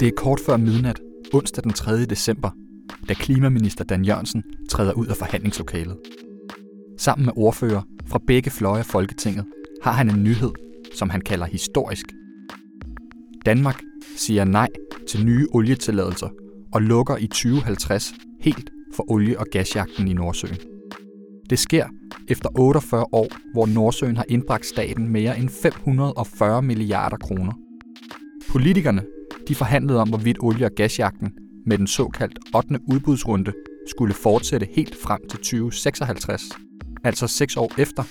Det er kort før midnat, onsdag den 3. december, da klimaminister Dan Jørgensen træder ud af forhandlingslokalet. Sammen med ordfører fra begge fløje af Folketinget har han en nyhed, som han kalder historisk. Danmark siger nej til nye olietilladelser og lukker i 2050 helt for olie- og gasjagten i Nordsøen. Det sker efter 48 år, hvor Nordsøen har indbragt staten mere end 540 milliarder kroner. Politikerne de forhandlede om, hvorvidt olie- og gasjagten med den såkaldt 8. udbudsrunde skulle fortsætte helt frem til 2056, altså seks år efter,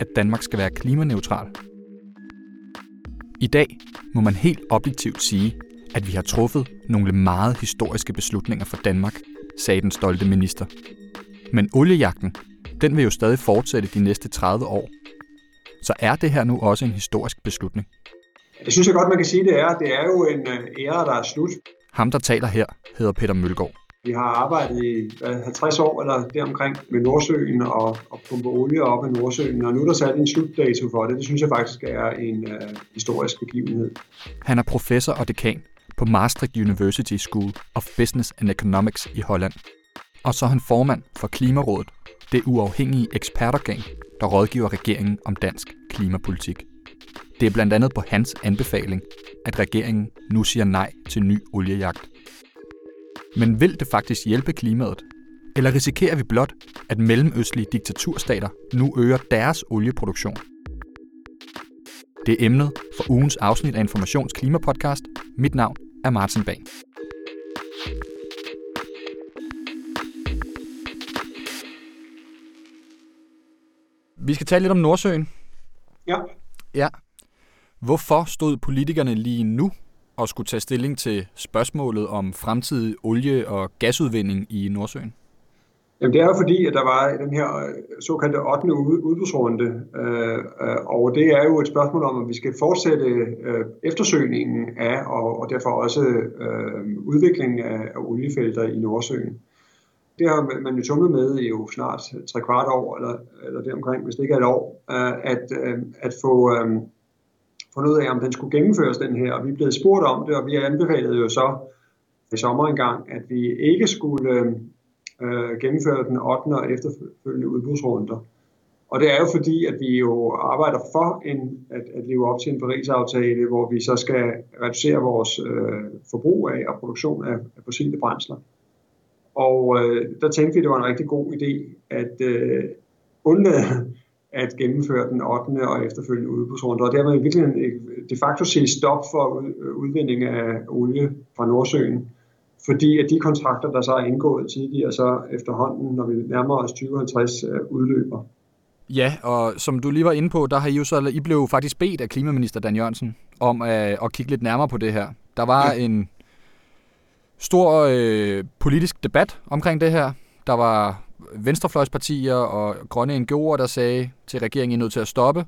at Danmark skal være klimaneutral. I dag må man helt objektivt sige, at vi har truffet nogle meget historiske beslutninger for Danmark, sagde den stolte minister. Men oliejagten, den vil jo stadig fortsætte de næste 30 år. Så er det her nu også en historisk beslutning? Det synes jeg godt, man kan sige, det er. Det er jo en øh, ære, der er slut. Ham, der taler her, hedder Peter Mølgaard. Vi har arbejdet i 50 år eller deromkring med Nordsøen og, og pumpe olie op af Nordsøen, og nu er der sat en slutdato for det. Det synes jeg faktisk er en uh, historisk begivenhed. Han er professor og dekan på Maastricht University School of Business and Economics i Holland. Og så er han formand for Klimarådet, det uafhængige ekspertorgan, der rådgiver regeringen om dansk klimapolitik. Det er blandt andet på hans anbefaling, at regeringen nu siger nej til ny oliejagt. Men vil det faktisk hjælpe klimaet? Eller risikerer vi blot, at mellemøstlige diktaturstater nu øger deres olieproduktion? Det er emnet for ugens afsnit af Informations Klimapodcast. Mit navn er Martin Bang. Vi skal tale lidt om Nordsøen. Ja. Ja. Hvorfor stod politikerne lige nu og skulle tage stilling til spørgsmålet om fremtidig olie- og gasudvinding i Nordsøen? Jamen, det er jo fordi, at der var den her øh, såkaldte 8. udbudsrunde, øh, øh, og det er jo et spørgsmål om, at vi skal fortsætte øh, eftersøgningen af, og, og derfor også øh, udviklingen af, af oliefelter i Nordsøen. Det har man jo tumlet med i jo snart tre kvart år, eller, eller deromkring, hvis det ikke er et år, øh, at, øh, at få... Øh, fundet af, om den skulle gennemføres, den her. Og vi er blevet spurgt om det, og vi anbefalede jo så i sommer engang, at vi ikke skulle øh, øh gennemføre den 8. og efterfølgende udbudsrunder. Og det er jo fordi, at vi jo arbejder for en, at, at leve op til en Paris-aftale, hvor vi så skal reducere vores øh, forbrug af og produktion af, af fossile brændsler. Og øh, der tænkte vi, at det var en rigtig god idé at øh, undlade at gennemføre den 8. og efterfølgende udbudsrunde. Og dermed virkelig de facto sige stop for udvinding af olie fra Nordsøen, fordi at de kontrakter, der så er indgået tidligere, så efterhånden, når vi nærmer os 2050, øh, udløber. Ja, og som du lige var inde på, der har I jo så, I blev faktisk bedt af klimaminister Dan Jørgensen om at, at kigge lidt nærmere på det her. Der var ja. en stor øh, politisk debat omkring det her. Der var venstrefløjspartier og grønne NGO'er, der sagde til regeringen, I er nødt til at stoppe.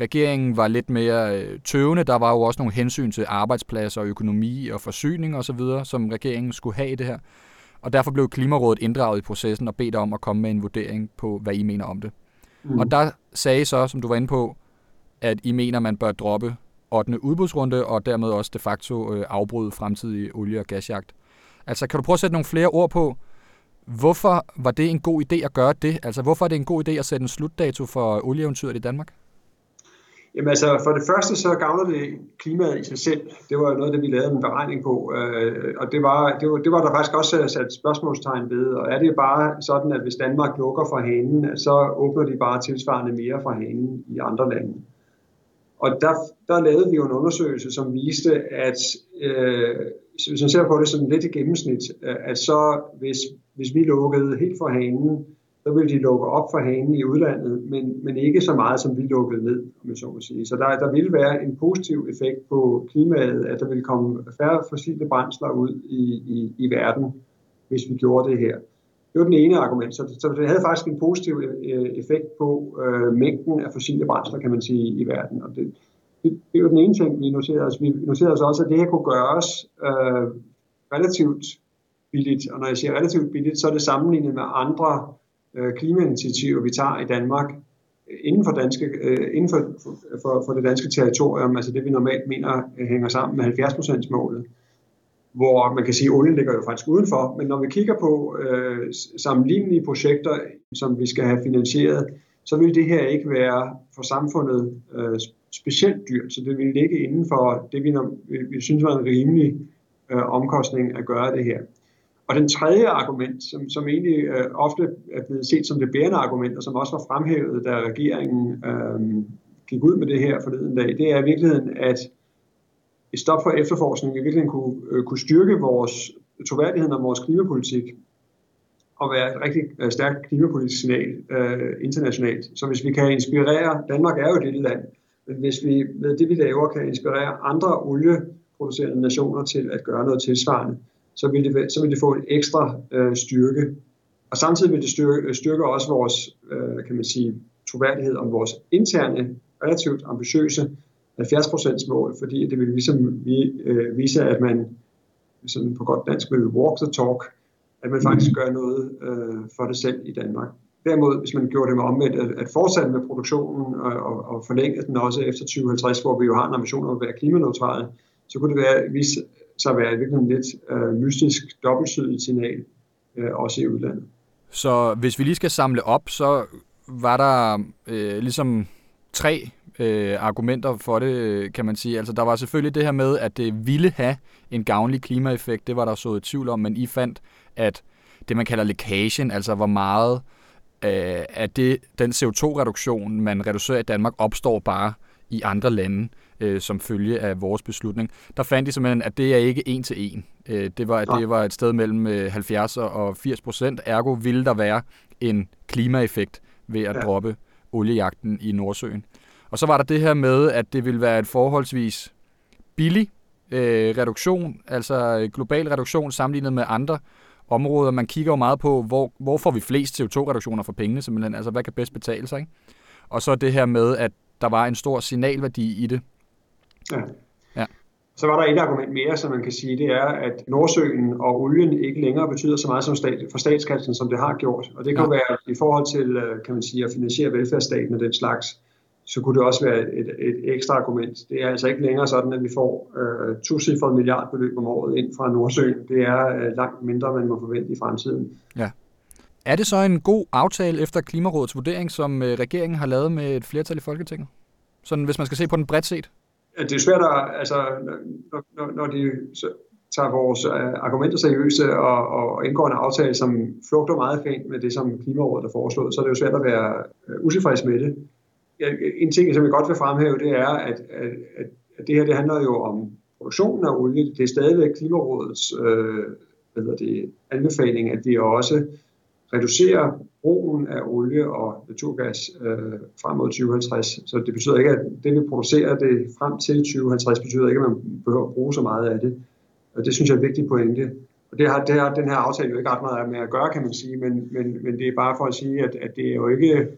Regeringen var lidt mere øh, tøvende. Der var jo også nogle hensyn til arbejdspladser, økonomi og forsyning osv., som regeringen skulle have i det her. Og derfor blev Klimarådet inddraget i processen og bedt om at komme med en vurdering på, hvad I mener om det. Mm. Og der sagde I så, som du var inde på, at I mener, man bør droppe 8. udbudsrunde og dermed også de facto øh, afbryde fremtidig olie- og gasjagt. Altså, kan du prøve at sætte nogle flere ord på, Hvorfor var det en god idé at gøre det? Altså, hvorfor er det en god idé at sætte en slutdato for olieeventyret i Danmark? Jamen altså, for det første så gavner det klimaet i sig selv. Det var noget det, vi lavede en beregning på. Øh, og det var, det, var, det var der faktisk også øh, sat spørgsmålstegn ved. Og er det bare sådan, at hvis Danmark lukker for hanen, så åbner de bare tilsvarende mere fra hanen i andre lande. Og der, der lavede vi jo en undersøgelse, som viste, at øh, hvis man ser på det sådan lidt i gennemsnit, øh, at så hvis, hvis vi lukkede helt for hanen, så ville de lukke op for hanen i udlandet, men, men ikke så meget, som vi lukkede ned, om jeg så må sige. Så der, der ville være en positiv effekt på klimaet, at der ville komme færre fossile brændsler ud i, i, i verden, hvis vi gjorde det her. Det var den ene argument. Så, så det havde faktisk en positiv øh, effekt på øh, mængden af fossile brændsler, kan man sige, i verden. Og det, det, det er jo den ene ting, vi noterede os. Vi noterede os også, at det her kunne gøres øh, relativt billigt. Og når jeg siger relativt billigt, så er det sammenlignet med andre øh, klimainitiativer, vi tager i Danmark, øh, inden for, danske, øh, inden for, for, for det danske territorium, altså det vi normalt mener øh, hænger sammen med 70% målet hvor man kan sige, at olien ligger jo faktisk udenfor, men når vi kigger på øh, sammenlignelige projekter, som vi skal have finansieret, så vil det her ikke være for samfundet øh, specielt dyrt, så det vil ligge inden for det, vi, vi, vi synes var en rimelig øh, omkostning at gøre det her. Og den tredje argument, som, som egentlig øh, ofte er blevet set som det bærende argument, og som også var fremhævet, da regeringen øh, gik ud med det her forleden dag, det er i virkeligheden, at et stop for efterforskning i virkeligheden kunne, øh, kunne styrke vores troværdighed om vores klimapolitik og være et rigtig øh, stærkt klimapolitisk signal øh, internationalt. Så hvis vi kan inspirere, Danmark er jo et lille land, men hvis vi med det vi laver kan inspirere andre olieproducerende nationer til at gøre noget tilsvarende, så vil det, så vil det få en ekstra øh, styrke. Og samtidig vil det styrke, styrke også vores øh, kan man sige, troværdighed om vores interne, relativt ambitiøse 70% mål, fordi det vil ligesom vi, øh, vise, at man sådan på godt dansk vil walk the talk, at man faktisk mm. gør noget øh, for det selv i Danmark. Derimod, hvis man gjorde det med omvendt, at, at fortsætte med produktionen og, og, og forlænge den også efter 2050, hvor vi jo har en ambition om at være klimaneutrale, så kunne det være, vise sig at være et lidt øh, mystisk dobbeltsydigt signal, øh, også i udlandet. Så hvis vi lige skal samle op, så var der øh, ligesom tre øh, argumenter for det, kan man sige. Altså, der var selvfølgelig det her med, at det ville have en gavnlig klimaeffekt. Det var der så i tvivl om, men I fandt, at det, man kalder lækagen, altså hvor meget øh, af det, den CO2-reduktion, man reducerer i Danmark, opstår bare i andre lande øh, som følge af vores beslutning. Der fandt de simpelthen, at det er ikke en til en. Øh, det, var, det var et sted mellem 70 øh, og 80 procent. Ergo ville der være en klimaeffekt ved at ja. droppe oliejagten i Nordsøen. Og så var der det her med, at det ville være et forholdsvis billig øh, reduktion, altså global reduktion sammenlignet med andre områder. Man kigger jo meget på, hvor, hvor får vi flest CO2-reduktioner for pengene, simpelthen. Altså, hvad kan bedst betale sig, ikke? Og så det her med, at der var en stor signalværdi i det. Ja. ja. Så var der et argument mere, som man kan sige, det er, at Nordsøen og olien ikke længere betyder så meget som stat, for statskassen, som det har gjort. Og det kan ja. være i forhold til, øh, kan man sige, at finansiere velfærdsstaten og den slags så kunne det også være et, et ekstra argument. Det er altså ikke længere sådan, at vi får øh, tocifret milliardbeløb om året ind fra Nordsøen. Det er øh, langt mindre, man må forvente i fremtiden. Ja. Er det så en god aftale efter Klimarådets vurdering, som øh, regeringen har lavet med et flertal i Folketinget? Sådan, hvis man skal se på den bredt set? Ja, det er svært at, altså, når, når, når de tager vores øh, argumenter seriøse og, og indgår en aftale, som flugter meget fint med det, som Klimarådet har foreslået, så er det jo svært at være øh, utilfreds med det en ting, som jeg godt vil fremhæve, det er, at, at, at det her det handler jo om produktionen af olie. Det er stadigvæk Klimarådets øh, hvad det, anbefaling, at vi også reducerer brugen af olie og naturgas øh, frem mod 2050. Så det betyder ikke, at det vi producerer det frem til 2050, betyder ikke, at man behøver at bruge så meget af det. Og det synes jeg er et vigtigt pointe. Og det har, det har den her aftale jo ikke ret meget med at gøre, kan man sige, men, men, men det er bare for at sige, at, at det er jo ikke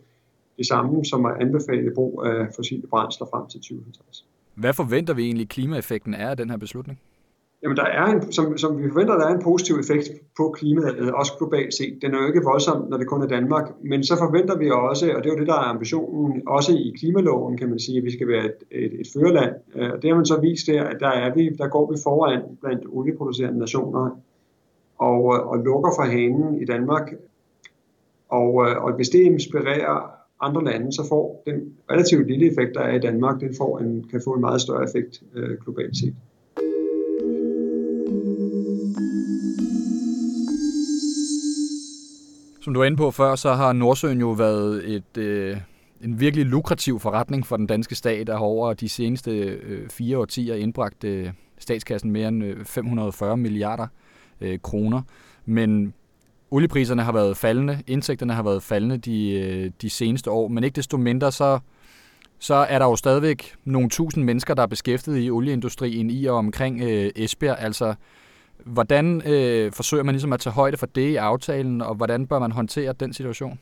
det samme som at anbefale brug af fossile brændsler frem til 2050. Hvad forventer vi egentlig klimaeffekten er af den her beslutning? Jamen, der er en, som, som vi forventer, der er en positiv effekt på klimaet, også globalt set. Den er jo ikke voldsom, når det kun er Danmark, men så forventer vi også, og det er jo det, der er ambitionen, også i klimaloven, kan man sige, at vi skal være et, et, et førerland. Øh, og det har man så vist der, at der, er vi, der går vi foran blandt olieproducerende nationer og, og lukker for hanen i Danmark. Og, øh, og hvis det inspirerer andre lande, så får den relativt lille effekt, der er i Danmark, den får en, kan få en meget større effekt øh, globalt set. Som du var inde på før, så har Nordsøen jo været et, øh, en virkelig lukrativ forretning for den danske stat, der har over de seneste øh, fire årtier indbragt øh, statskassen mere end øh, 540 milliarder øh, kroner. Men oliepriserne har været faldende, indtægterne har været faldende de, øh, de seneste år, men ikke desto mindre så, så er der jo stadigvæk nogle tusind mennesker, der er beskæftiget i olieindustrien i og omkring øh, Esbjerg. Altså, hvordan øh, forsøger man ligesom at tage højde for det i aftalen, og hvordan bør man håndtere den situation?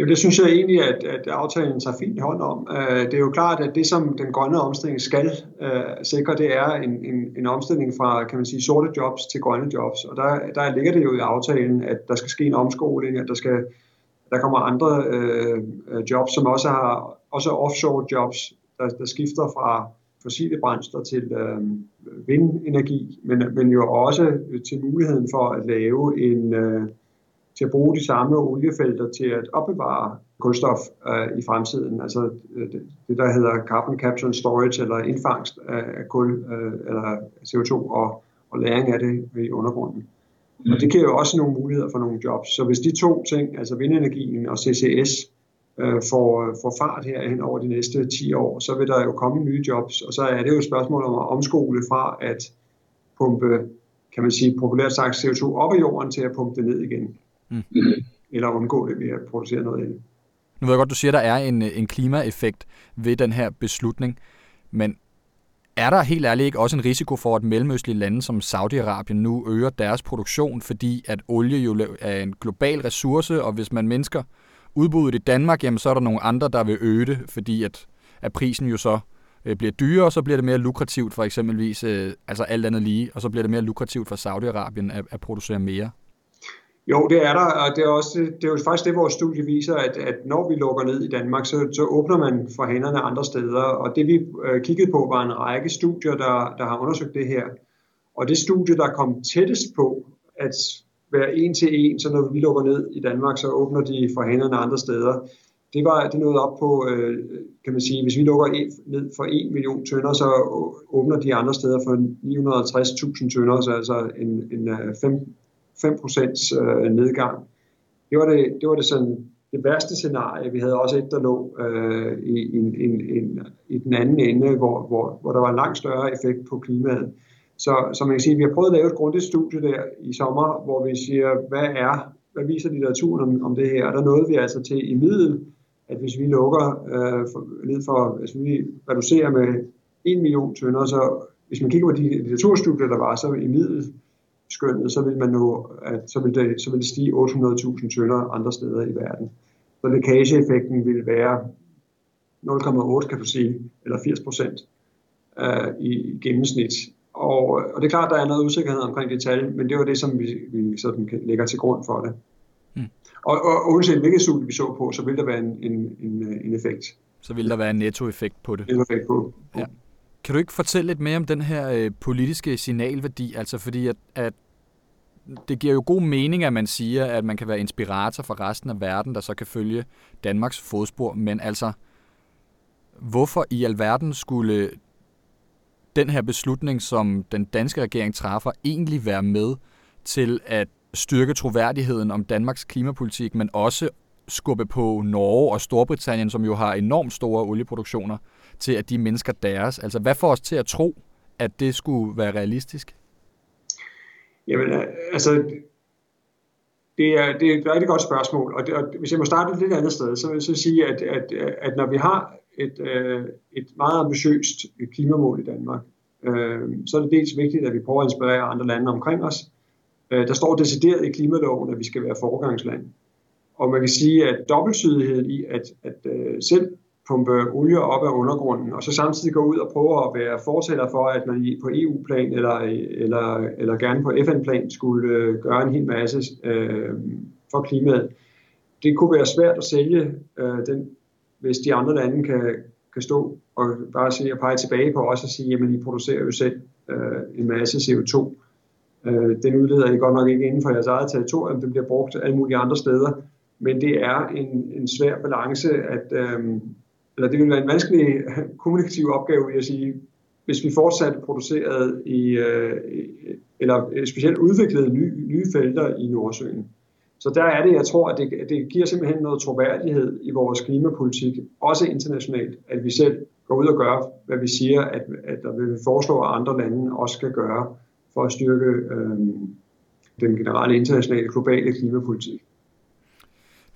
Jo, det synes jeg egentlig, at, at aftalen tager fint hånd om. Uh, det er jo klart, at det, som den grønne omstilling skal uh, sikre, det er en, en, en omstilling fra, kan man sige, sorte jobs til grønne jobs. Og der, der ligger det jo i aftalen, at der skal ske en omskoling, at der skal Der kommer andre øh, jobs, som også har også offshore jobs, der, der skifter fra fossile brændsler til øh, vindenergi, men, men jo også til muligheden for at lave en, øh, til at bruge de samme oliefelter til at opbevare kulstof øh, i fremtiden. Altså øh, det, det, der hedder carbon capture and storage, eller indfangst af, kul øh, eller CO2 og, og læring af det i undergrunden. Mm. Og det giver jo også nogle muligheder for nogle jobs. Så hvis de to ting, altså vindenergien og CCS, øh, får, får fart her hen over de næste 10 år, så vil der jo komme nye jobs, og så er det jo et spørgsmål om at omskole fra at pumpe, kan man sige, populært sagt CO2 op i jorden til at pumpe det ned igen. Mm. Eller undgå det ved at producere noget andet. Nu ved jeg godt, du siger, at der er en, en klimaeffekt ved den her beslutning, men er der helt ærligt ikke også en risiko for, at mellemøstlige lande som Saudi-Arabien nu øger deres produktion, fordi at olie jo er en global ressource, og hvis man mindsker udbuddet i Danmark, jamen så er der nogle andre, der vil øge det, fordi at, at prisen jo så øh, bliver dyrere, og så bliver det mere lukrativt for eksempelvis, øh, altså alt andet lige, og så bliver det mere lukrativt for Saudi-Arabien at, at producere mere. Jo, det er der, og det er, også, det er jo faktisk det, vores studie viser, at, at når vi lukker ned i Danmark, så, så åbner man for hænderne andre steder, og det vi øh, kiggede på var en række studier, der, der har undersøgt det her. Og det studie, der kom tættest på at være en til en, så når vi lukker ned i Danmark, så åbner de for hænderne andre steder. Det var det nåede op på, øh, kan man sige, hvis vi lukker en, ned for 1 million tønder, så åbner de andre steder for 950.000 tønder, så altså en, en øh, 5, 5% øh, nedgang. Det var det, det var det sådan det værste scenarie. Vi havde også et, der lå øh, i, en, en, en, i den anden ende, hvor, hvor, hvor der var en langt større effekt på klimaet. Så, så man kan sige, at vi har prøvet at lave et grundigt studie der i sommer, hvor vi siger, hvad er, hvad viser litteraturen om, om det her? Og der nåede vi altså til i middel, at hvis vi lukker øh, for, ned for, altså vi reducerer med 1 million tønder, så hvis man kigger på de litteraturstudier, der var, så i middel skønnet, så vil man nå, at så vil det, så vil det stige 800.000 tønder andre steder i verden. Så lækageeffekten vil være 0,8 kan du sige, eller 80 procent øh, i gennemsnit og, og det er klart, der er noget usikkerhed omkring det tal, men det var det, som vi, vi sådan lægger til grund for det. Mm. Og, og uanset hvilket studie vi så på, så vil der være en, en, en, en effekt. Så vil der være en nettoeffekt på det. Nettoeffekt på. Ja. Kan du ikke fortælle lidt mere om den her øh, politiske signalværdi? Altså fordi, at, at det giver jo god mening, at man siger, at man kan være inspirator for resten af verden, der så kan følge Danmarks fodspor. Men altså, hvorfor i alverden skulle den her beslutning, som den danske regering træffer, egentlig være med til at styrke troværdigheden om Danmarks klimapolitik, men også skubbe på Norge og Storbritannien, som jo har enormt store olieproduktioner, til at de mennesker deres. Altså, hvad får os til at tro, at det skulle være realistisk? Jamen, øh, altså, det er, det er et rigtig godt spørgsmål, og, det, og hvis jeg må starte et lidt andet sted, så vil jeg så sige, at, at, at når vi har et, øh, et meget ambitiøst klimamål i Danmark, øh, så er det dels vigtigt, at vi prøver at inspirere andre lande omkring os. Øh, der står decideret i klimaloven, at vi skal være foregangsland. Og man kan sige, at dobbeltsydigheden i at, at øh, selv pumpe olie op af undergrunden, og så samtidig gå ud og prøve at være fortæller for, at man på EU-plan eller, eller, eller gerne på FN-plan skulle øh, gøre en hel masse øh, for klimaet. Det kunne være svært at sælge øh, den hvis de andre lande kan, kan stå og bare sige og pege tilbage på os og sige, jamen I producerer jo selv øh, en masse CO2. Øh, den udleder I godt nok ikke inden for jeres eget territorium, den bliver brugt alle mulige andre steder, men det er en, en svær balance, at, øh, eller det ville være en vanskelig kommunikativ opgave, at sige, hvis vi fortsat producerede i, øh, eller specielt udviklede nye, nye felter i Nordsøen, så der er det, jeg tror, at det, det giver simpelthen noget troværdighed i vores klimapolitik, også internationalt, at vi selv går ud og gør, hvad vi siger, at, at der vil foreslå, at andre lande også skal gøre for at styrke øh, den generelle internationale globale klimapolitik.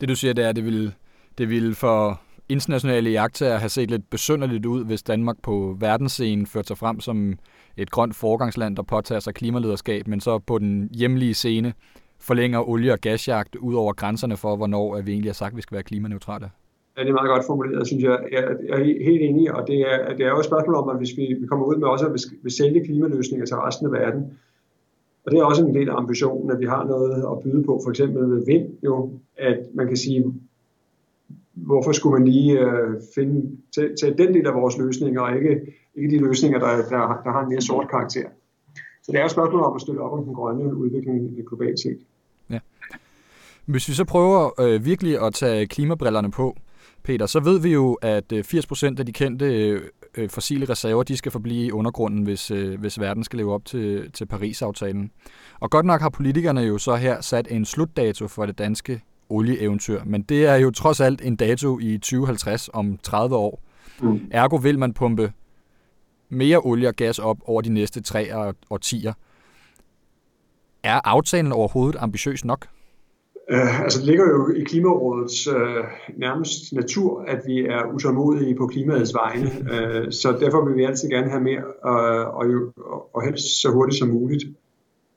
Det du siger, det er, at det vil, det vil for internationale jagttager have set lidt besynderligt ud, hvis Danmark på verdensscenen førte sig frem som et grønt forgangsland, der påtager sig klimalederskab, men så på den hjemlige scene forlænger olie- og gasjagt ud over grænserne for, hvornår vi egentlig har sagt, at vi skal være klimaneutrale? Ja, det er meget godt formuleret, synes jeg. Jeg er helt enig, og det er, det er jo et spørgsmål om, at hvis vi, vi kommer ud med også at vi sælge klimaløsninger til resten af verden, og det er også en del af ambitionen, at vi har noget at byde på, for eksempel med vind, jo, at man kan sige, hvorfor skulle man lige øh, finde til, til den del af vores løsninger, og ikke, ikke de løsninger, der, der, der har en mere sort karakter. Så det er et spørgsmål om at støtte op om den grønne udvikling globalt set. Ja. Hvis vi så prøver øh, virkelig at tage klimabrillerne på, Peter, så ved vi jo, at øh, 80% af de kendte øh, øh, fossile reserver, de skal forblive i undergrunden, hvis, øh, hvis verden skal leve op til, til Paris-aftalen. Og godt nok har politikerne jo så her sat en slutdato for det danske olieeventyr, men det er jo trods alt en dato i 2050 om 30 år. Mm. Ergo vil man pumpe mere olie og gas op over de næste tre årtier. Er aftalen overhovedet ambitiøs nok? Uh, altså det ligger jo i Klimarådets uh, nærmest natur, at vi er utålmodige på klimaets vegne, uh, så derfor vil vi altid gerne have mere, uh, og, jo, og helst så hurtigt som muligt.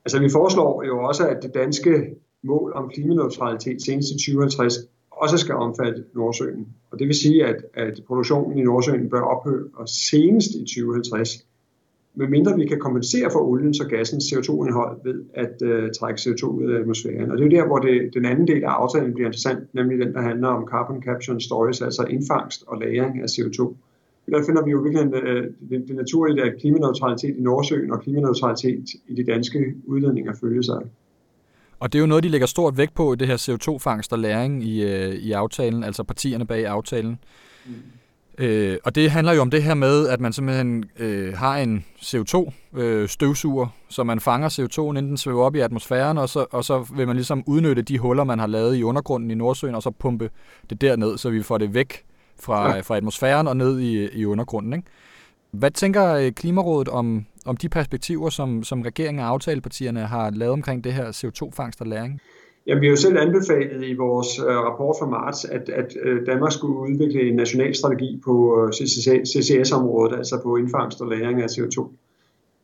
Altså vi foreslår jo også, at det danske mål om klimaneutralitet senest i 2050 også skal omfatte Nordsøen. Og det vil sige, at, at produktionen i Nordsøen bør ophøre senest i 2050 medmindre vi kan kompensere for oliens og gassens CO2-indhold ved at uh, trække CO2 ud af atmosfæren. Og det er jo der, hvor det, den anden del af aftalen bliver interessant, nemlig den, der handler om carbon capture and storage, altså indfangst og lagring af CO2. Der finder vi jo virkelig uh, øh, det, det naturlige, at klimaneutralitet i Nordsøen og klimaneutralitet i de danske udledninger følger sig. Og det er jo noget, de lægger stort vægt på i det her CO2-fangst og læring i, uh, i aftalen, altså partierne bag aftalen. Mm. Øh, og det handler jo om det her med, at man simpelthen øh, har en CO2-støvsuger, øh, så man fanger CO2'en, inden den svæver op i atmosfæren, og så, og så vil man ligesom udnytte de huller, man har lavet i undergrunden i Nordsøen, og så pumpe det derned, så vi får det væk fra, ja. fra atmosfæren og ned i, i undergrunden. Ikke? Hvad tænker øh, Klimarådet om, om de perspektiver, som, som regeringen og aftalepartierne har lavet omkring det her CO2-fangst og læring? Jamen, vi har jo selv anbefalet i vores øh, rapport fra marts, at, at øh, Danmark skulle udvikle en national strategi på øh, CCS-området, altså på indfangst og læring af CO2.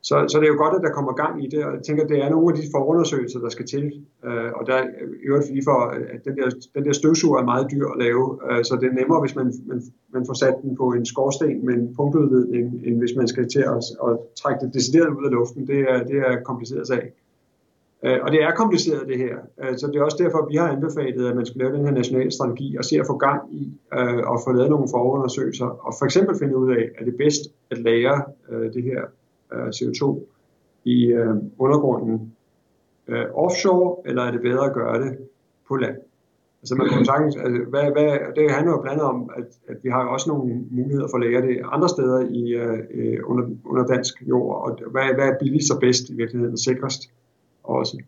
Så, så det er jo godt, at der kommer gang i det, og jeg tænker, at det er nogle af de forundersøgelser, der skal til. Øh, og der er øvrigt lige for, at den der, den der støvsuger er meget dyr at lave, øh, så det er nemmere, hvis man, man, man får sat den på en skorsten med en punktudledning, end hvis man skal til at, at trække det decideret ud af luften. Det er, det er kompliceret sag. Øh, og det er kompliceret det her, øh, så det er også derfor, vi har anbefalet, at man skal lave den her nationale strategi og se at få gang i øh, og få lavet nogle forundersøgelser og for eksempel finde ud af, er det bedst at lære øh, det her Øh, CO2 i øh, undergrunden øh, offshore, eller er det bedre at gøre det på land? Altså man kan sagtens, altså, hvad, hvad, det handler jo blandt andet om, at, at vi har jo også nogle muligheder for at lære det andre steder i, øh, under, under dansk jord, og hvad, hvad er billigst og bedst i virkeligheden og sikrest også.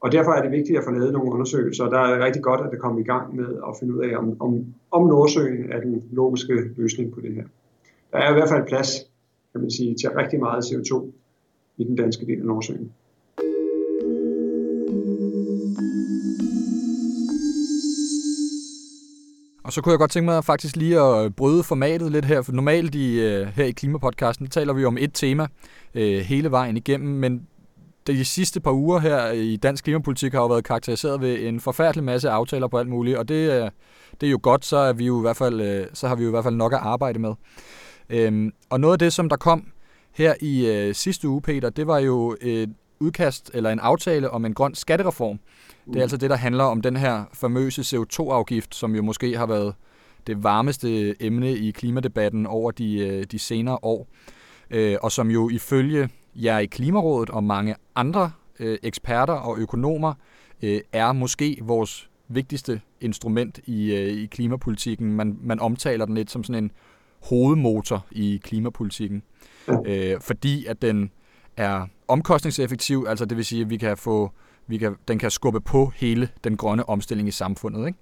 Og derfor er det vigtigt at få lavet nogle undersøgelser, og der er det rigtig godt, at det kommer i gang med at finde ud af, om, om, om Nordsøen er den logiske løsning på det her. Der er i hvert fald plads, kan man sige, til rigtig meget CO2 i den danske del af Nordsøen. Og så kunne jeg godt tænke mig faktisk lige at bryde formatet lidt her, for normalt i, øh, her i Klimapodcasten taler vi om et tema øh, hele vejen igennem, men de sidste par uger her i dansk klimapolitik har jo været karakteriseret ved en forfærdelig masse aftaler på alt muligt, og det, øh, det er jo godt, så, er vi jo i hvert fald, så har vi jo i hvert fald nok at arbejde med. Øhm, og noget af det, som der kom her i øh, sidste uge, Peter, det var jo et udkast eller en aftale om en grøn skattereform. Det er altså det, der handler om den her famøse CO2-afgift, som jo måske har været det varmeste emne i klimadebatten over de, øh, de senere år, øh, og som jo ifølge jer i Klimarådet og mange andre øh, eksperter og økonomer øh, er måske vores vigtigste instrument i, øh, i klimapolitikken. Man, man omtaler den lidt som sådan en hovedmotor i klimapolitikken, øh, fordi at den er omkostningseffektiv, altså det vil sige, at vi kan få, vi kan, den kan skubbe på hele den grønne omstilling i samfundet. Ikke?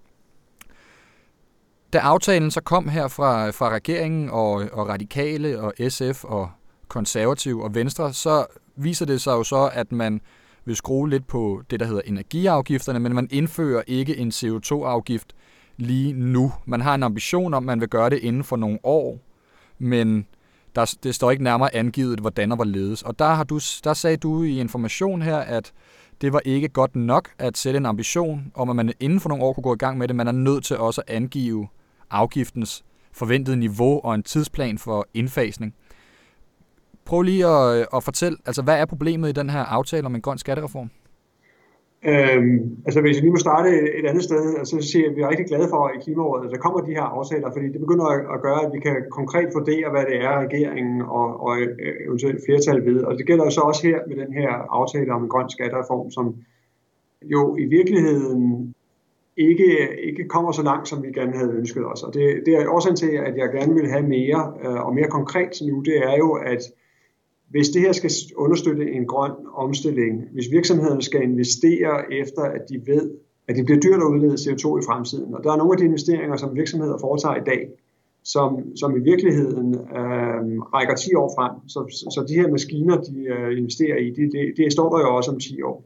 Da aftalen så kom her fra, fra regeringen og, og radikale og SF og konservativ og venstre, så viser det sig jo så, at man vil skrue lidt på det, der hedder energiafgifterne, men man indfører ikke en CO2-afgift lige nu. Man har en ambition om, at man vil gøre det inden for nogle år, men der, det står ikke nærmere angivet, hvordan og hvorledes. Og der, har du, der sagde du i information her, at det var ikke godt nok at sætte en ambition om, at man inden for nogle år kunne gå i gang med det. Man er nødt til også at angive afgiftens forventede niveau og en tidsplan for indfasning. Prøv lige at, at fortælle, altså hvad er problemet i den her aftale om en grøn skattereform? Øhm, altså hvis vi lige må starte et andet sted, så altså, siger at vi er rigtig glade for i Klimarådet, at der kommer de her aftaler, fordi det begynder at gøre, at vi kan konkret vurdere, hvad det er, regeringen og, og øh, eventuelt flertal ved. Og det gælder jo så også her med den her aftale om en grøn skattereform, som jo i virkeligheden ikke, ikke kommer så langt, som vi gerne havde ønsket os. Og det, det er årsagen til, at jeg gerne vil have mere øh, og mere konkret nu, det er jo, at hvis det her skal understøtte en grøn omstilling, hvis virksomhederne skal investere efter, at de ved, at det bliver dyrt at udlede CO2 i fremtiden, og der er nogle af de investeringer, som virksomheder foretager i dag, som, som i virkeligheden øh, rækker 10 år frem. Så, så de her maskiner, de øh, investerer i, det, det, det står der jo også om 10 år.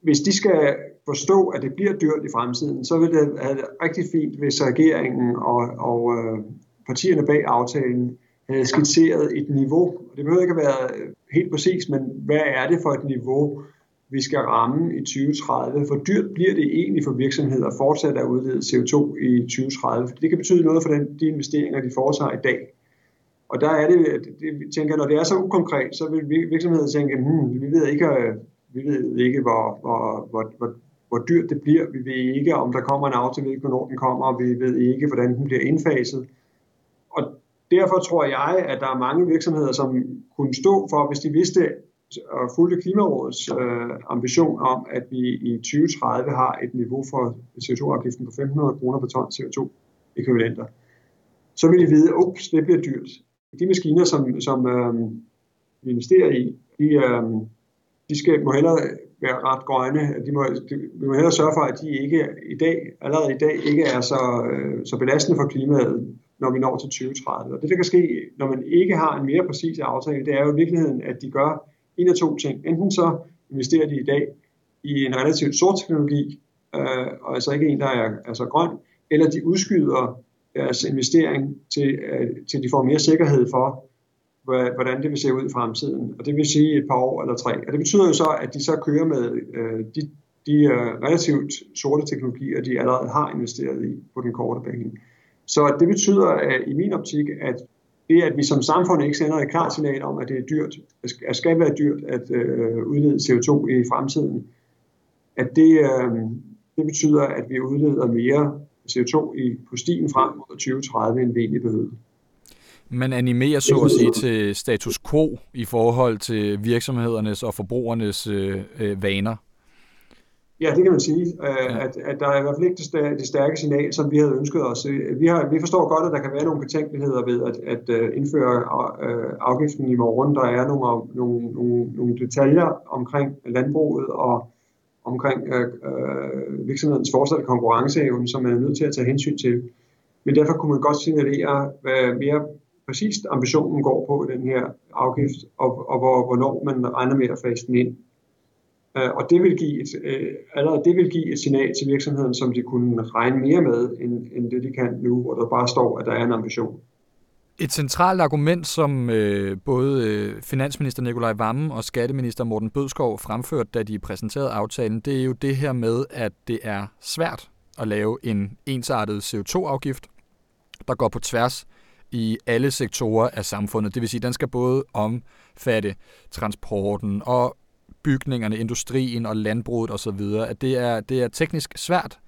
Hvis de skal forstå, at det bliver dyrt i fremtiden, så vil det have rigtig fint, hvis regeringen og, og øh, partierne bag aftalen havde skitseret et niveau. Det behøver ikke at være øh, helt præcis, men hvad er det for et niveau, vi skal ramme i 2030? Hvor dyrt bliver det egentlig for virksomheder at fortsætte at udlede CO2 i 2030? Det kan betyde noget for den, de investeringer, de foretager i dag. Og der er det, det tænker når det er så ukonkret, så vil virksomheder tænke, hmm, vi ved ikke, øh, vi ved ikke hvor, hvor, hvor, hvor, hvor dyrt det bliver. Vi ved ikke, om der kommer en aftale, vi ved ikke, hvornår den kommer, og vi ved ikke, hvordan den bliver indfaset. Og derfor tror jeg, at der er mange virksomheder, som kunne stå for, hvis de vidste og fulgte Klimarådets øh, ambition om, at vi i 2030 har et niveau for CO2-afgiften på 500 kroner per ton CO2-ekvivalenter, så vil de vide, at det bliver dyrt. De maskiner, som, som øh, vi investerer i, de, øh, de skal, må hellere være ret grønne. De må, de, vi må hellere sørge for, at de ikke i dag, allerede i dag ikke er så, øh, så belastende for klimaet, når vi når til 2030. Og det, der kan ske, når man ikke har en mere præcis aftale, det er jo i virkeligheden, at de gør en af to ting. Enten så investerer de i dag i en relativt sort teknologi, øh, og altså ikke en, der er altså grøn, eller de udskyder deres investering til, øh, til de får mere sikkerhed for, hvordan det vil se ud i fremtiden. Og det vil sige et par år eller tre. Og det betyder jo så, at de så kører med øh, de, de øh, relativt sorte teknologier, de allerede har investeret i på den korte bane. Så det betyder at, i min optik, at det, at vi som samfund ikke sender et klart signal om, at det er dyrt, at det skal være dyrt at øh, udlede CO2 i fremtiden, at det, øh, det betyder, at vi udleder mere CO2 i, på stien frem mod 2030, end vi egentlig behøver. Man animerer så at sige til status quo i forhold til virksomhedernes og forbrugernes øh, øh, vaner. Ja, det kan man sige, øh, ja. at, at der er i hvert fald ikke det, stærke, det stærke signal, som vi havde ønsket os. Vi, har, vi forstår godt, at der kan være nogle betænkeligheder ved at, at øh, indføre øh, afgiften i morgen. Der er nogle, nogle, nogle, nogle detaljer omkring landbruget og omkring øh, virksomhedens fortsatte konkurrenceevne, som man er nødt til at tage hensyn til. Men derfor kunne man godt signalere hvad mere præcist ambitionen går på i den her afgift, og, og hvor, hvornår man regner med at fase den ind. Øh, og det vil give et, øh, allerede det vil give et signal til virksomheden, som de kunne regne mere med, end, end det de kan nu, hvor der bare står, at der er en ambition. Et centralt argument, som øh, både øh, finansminister Nikolaj Vammen og skatteminister Morten Bødskov fremførte, da de præsenterede aftalen, det er jo det her med, at det er svært at lave en ensartet CO2-afgift, der går på tværs i alle sektorer af samfundet. Det vil sige, at den skal både omfatte transporten og bygningerne, industrien og landbruget osv. At det er, det er teknisk svært.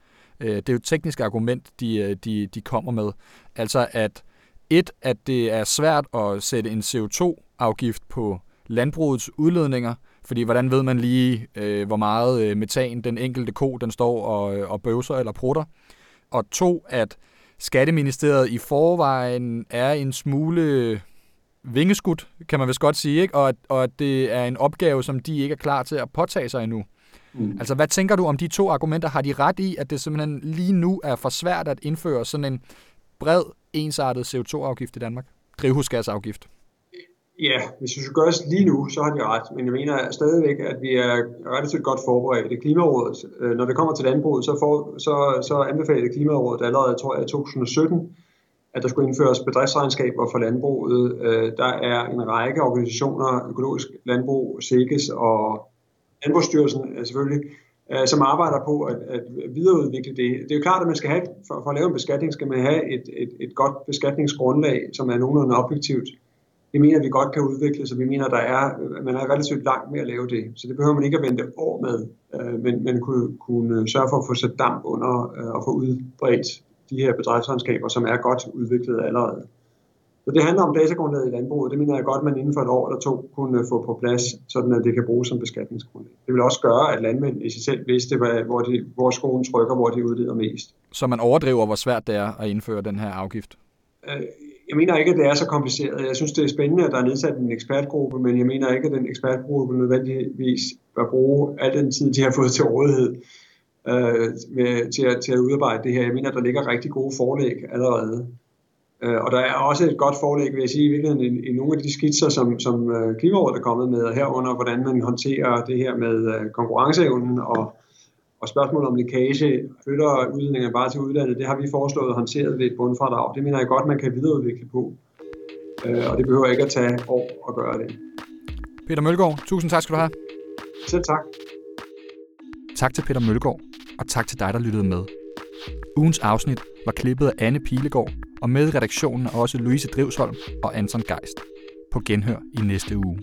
Øh, det er jo et teknisk argument, de, øh, de, de kommer med. Altså at et, at det er svært at sætte en CO2-afgift på landbrugets udledninger, fordi hvordan ved man lige, øh, hvor meget øh, metan den enkelte ko den står og, øh, og bøvser eller prutter? Og to, at Skatteministeriet i forvejen er en smule vingeskudt, kan man vist godt sige, ikke? Og, at, og at det er en opgave, som de ikke er klar til at påtage sig endnu. Mm. Altså, hvad tænker du om de to argumenter? Har de ret i, at det simpelthen lige nu er for svært at indføre sådan en bred, ensartet CO2-afgift i Danmark? Drivhusgasafgift? Ja, hvis vi skal gøre det lige nu, så har de ret. Men jeg mener stadigvæk, at vi er relativt godt forberedt. Det Klimarådet, øh, når det kommer til landbruget, så, får, så, så anbefalede Klimarådet allerede, tror jeg, i 2017, at der skulle indføres bedriftsregnskaber for landbruget. Øh, der er en række organisationer, Økologisk Landbrug, SEGES og Landbrugsstyrelsen øh, selvfølgelig, øh, som arbejder på at, at videreudvikle det. Det er jo klart, at man skal have, for, for at lave en beskatning, skal man have et, et, et godt beskatningsgrundlag, som er nogenlunde objektivt. vi mener, vi godt kan udvikle, så vi mener, at der er, man er relativt langt med at lave det. Så det behøver man ikke at vente år med, øh, men man kunne, kunne sørge for at få sat damp under øh, og få udbredt de her bedriftsregnskaber, som er godt udviklet allerede. Så det handler om datagrundlaget i landbruget. Det mener jeg godt, at man inden for et år eller to kunne få på plads, sådan at det kan bruges som beskatningsgrundlag. Det vil også gøre, at landmænd i sig selv vidste, hvor, de, hvor skoen trykker, hvor de udleder mest. Så man overdriver, hvor svært det er at indføre den her afgift? Øh, jeg mener ikke, at det er så kompliceret. Jeg synes, det er spændende, at der er nedsat en ekspertgruppe, men jeg mener ikke, at den ekspertgruppe nødvendigvis bør bruge al den tid, de har fået til rådighed øh, med, til, at, til at udarbejde det her. Jeg mener, der ligger rigtig gode forlæg allerede. Øh, og der er også et godt forlæg, vil jeg sige, i virkeligheden i, i nogle af de skitser, som, som øh, Klimarådet er kommet med, herunder hvordan man håndterer det her med øh, konkurrenceevnen og og spørgsmålet om lækage flytter udledninger bare til udlandet, det har vi foreslået håndteret ved et bundfradrag. Det mener jeg godt, man kan videreudvikle på. Øh, og det behøver ikke at tage år at gøre det. Peter Mølgaard, tusind tak skal du have. Selv tak. Tak til Peter Mølgaard, og tak til dig, der lyttede med. Ugens afsnit var klippet af Anne Pilegaard, og med redaktionen er også Louise Drivsholm og Anton Geist. På genhør i næste uge.